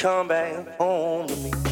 come back home to me.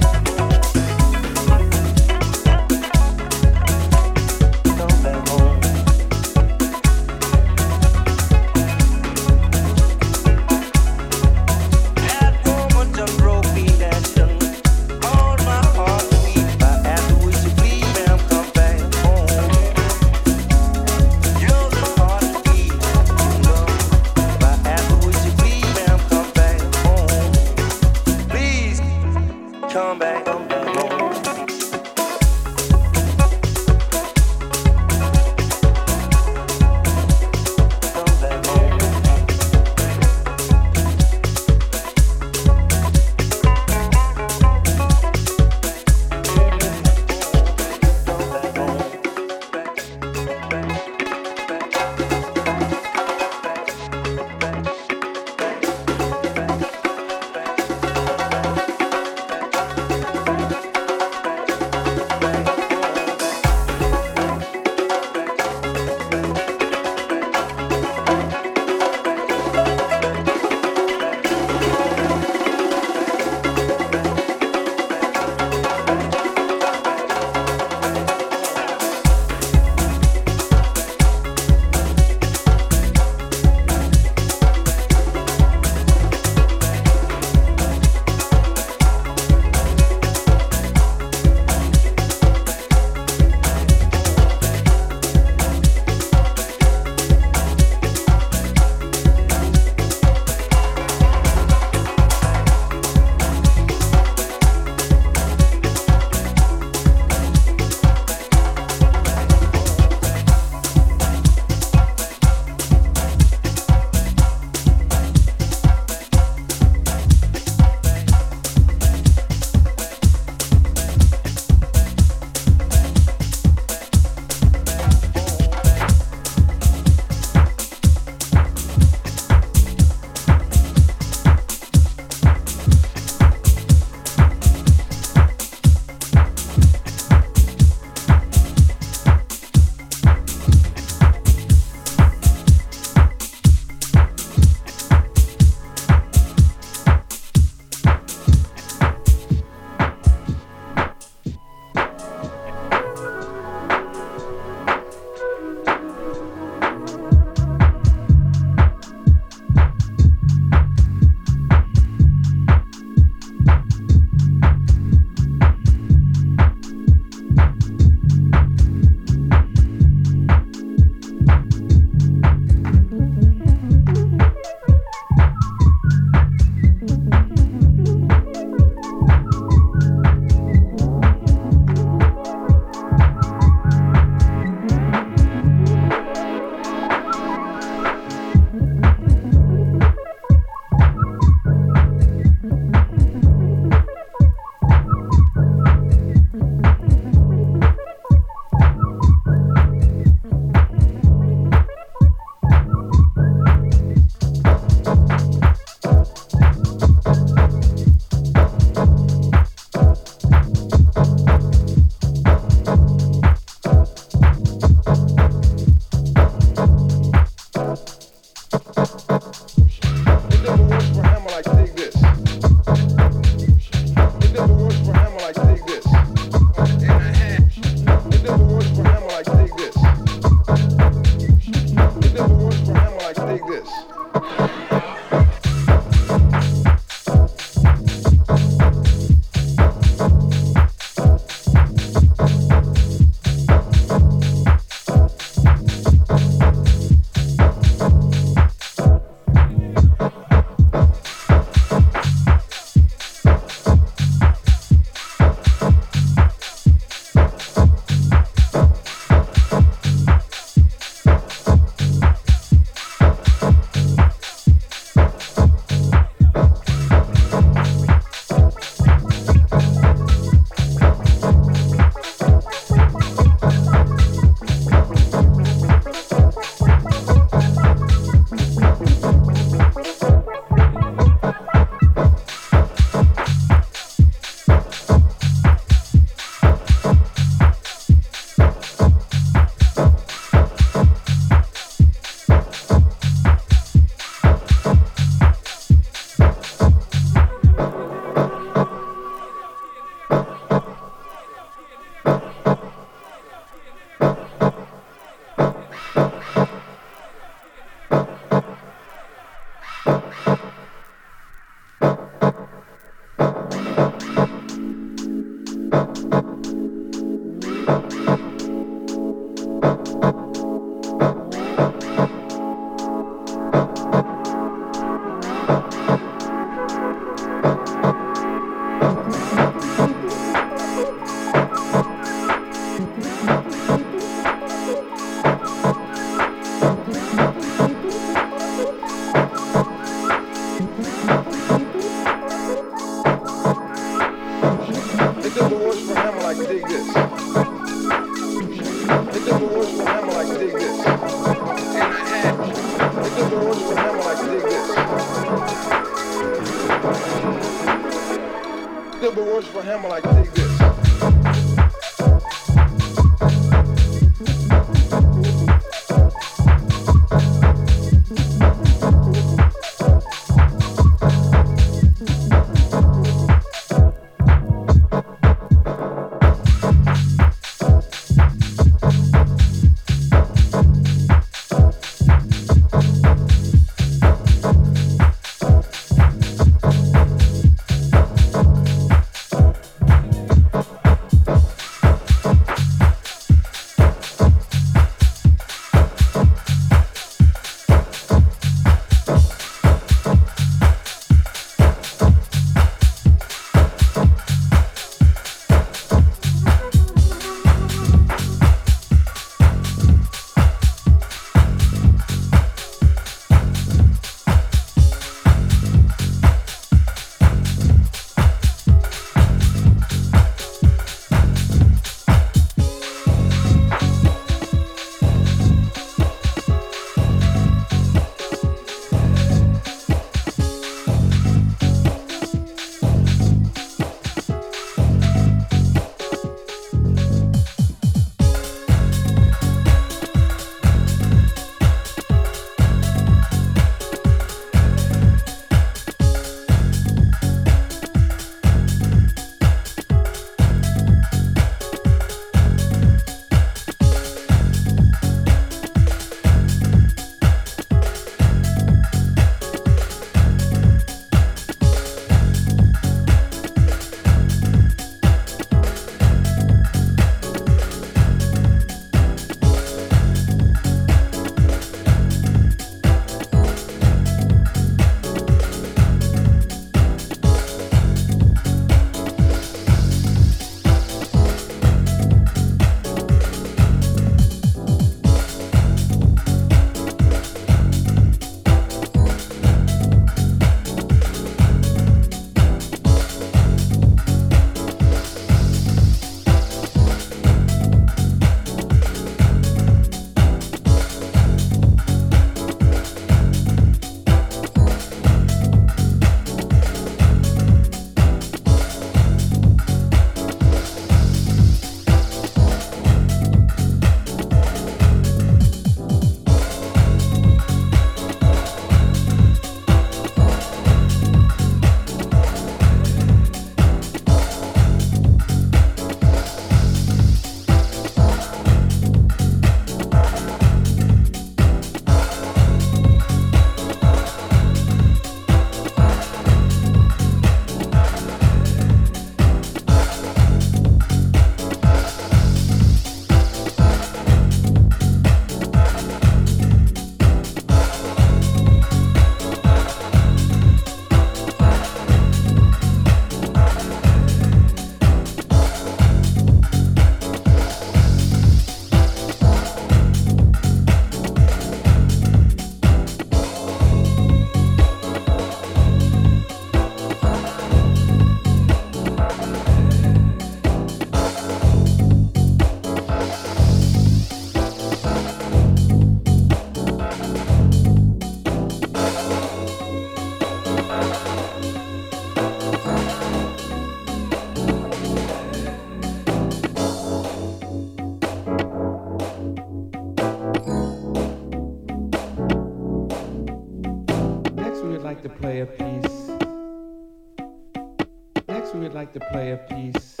play a piece.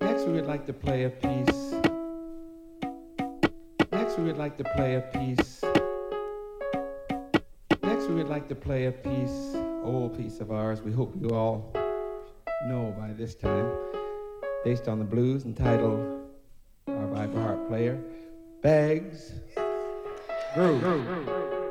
Next, we would like to play a piece. Next, we would like to play a piece. Next, we would like to play a piece, old piece of ours. We hope you all know by this time, based on the blues entitled Our vibraharp Player, Bags Groove.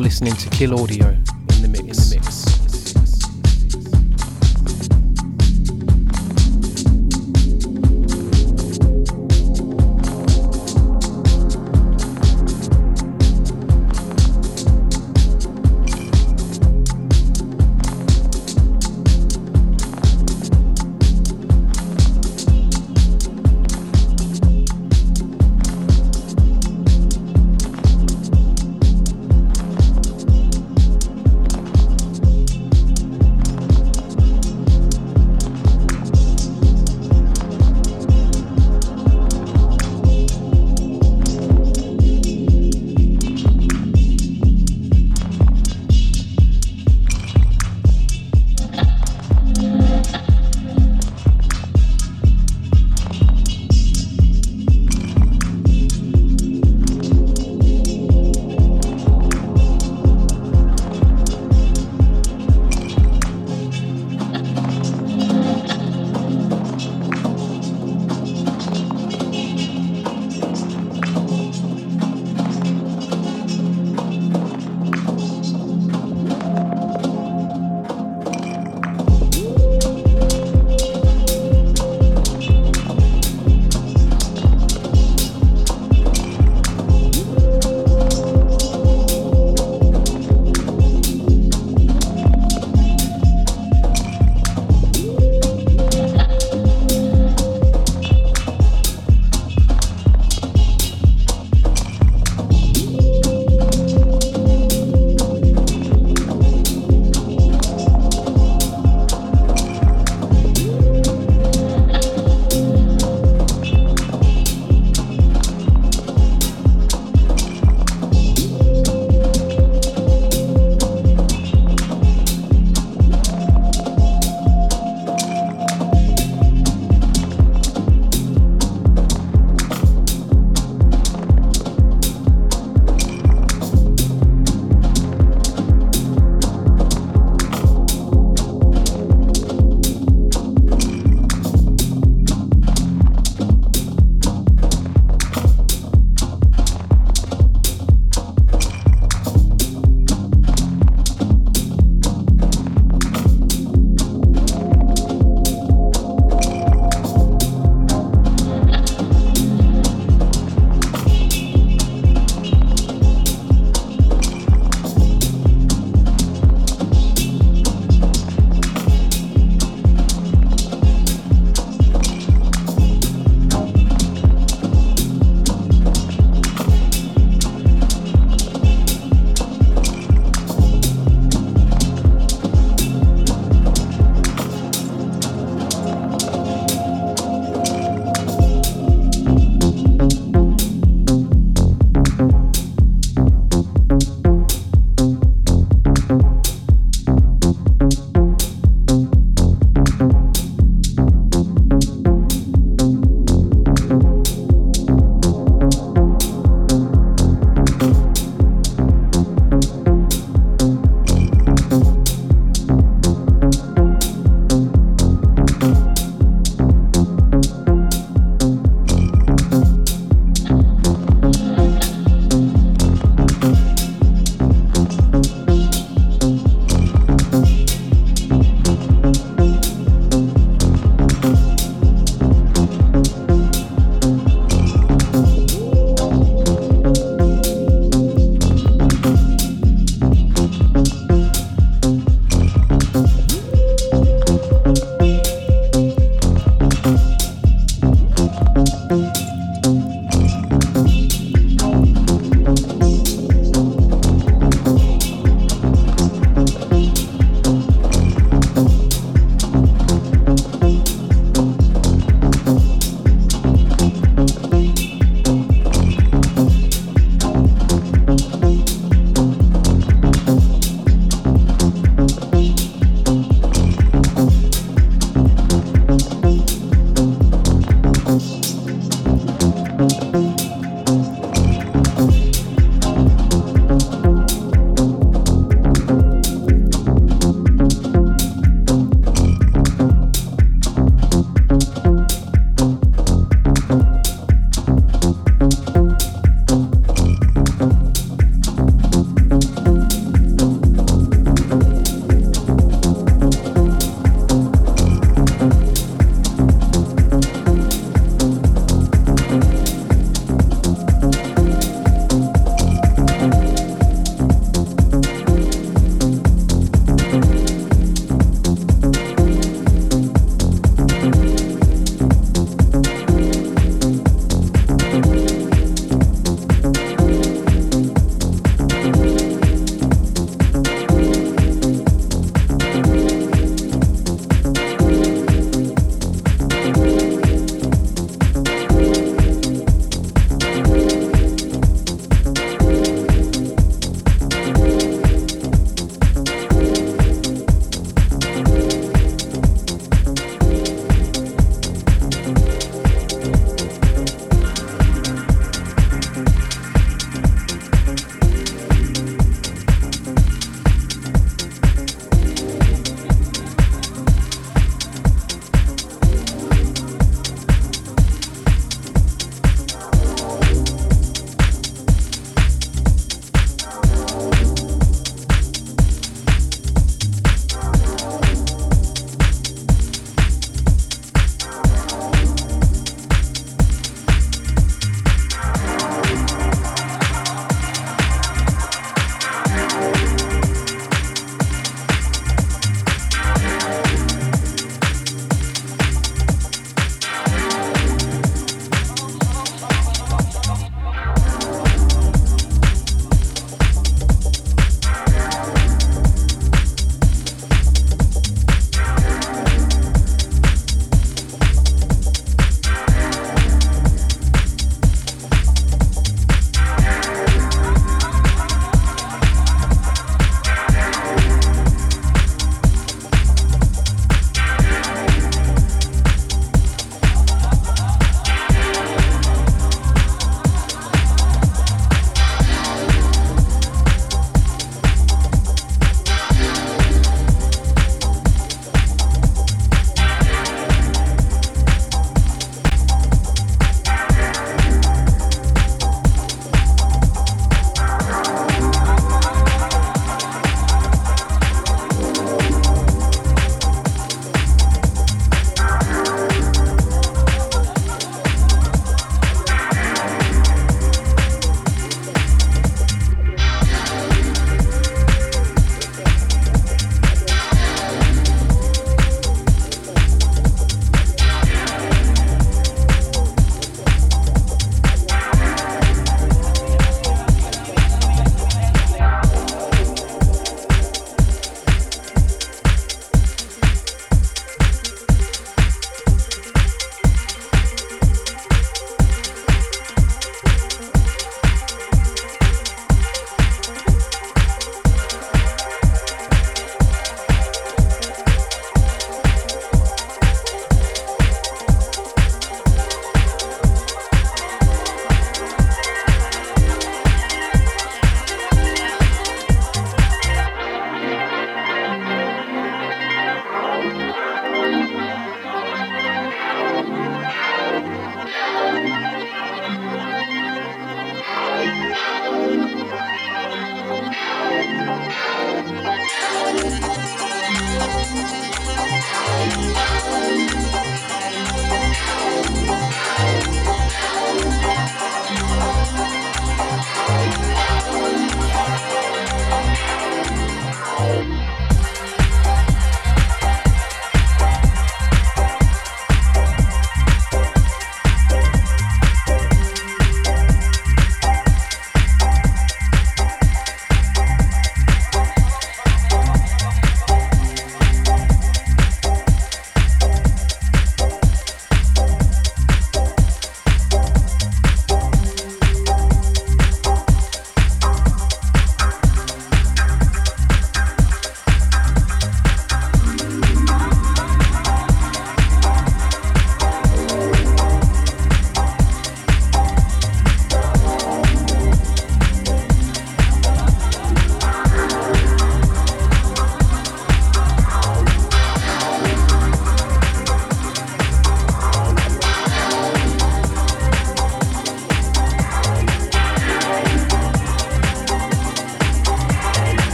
Listening to Kill Audio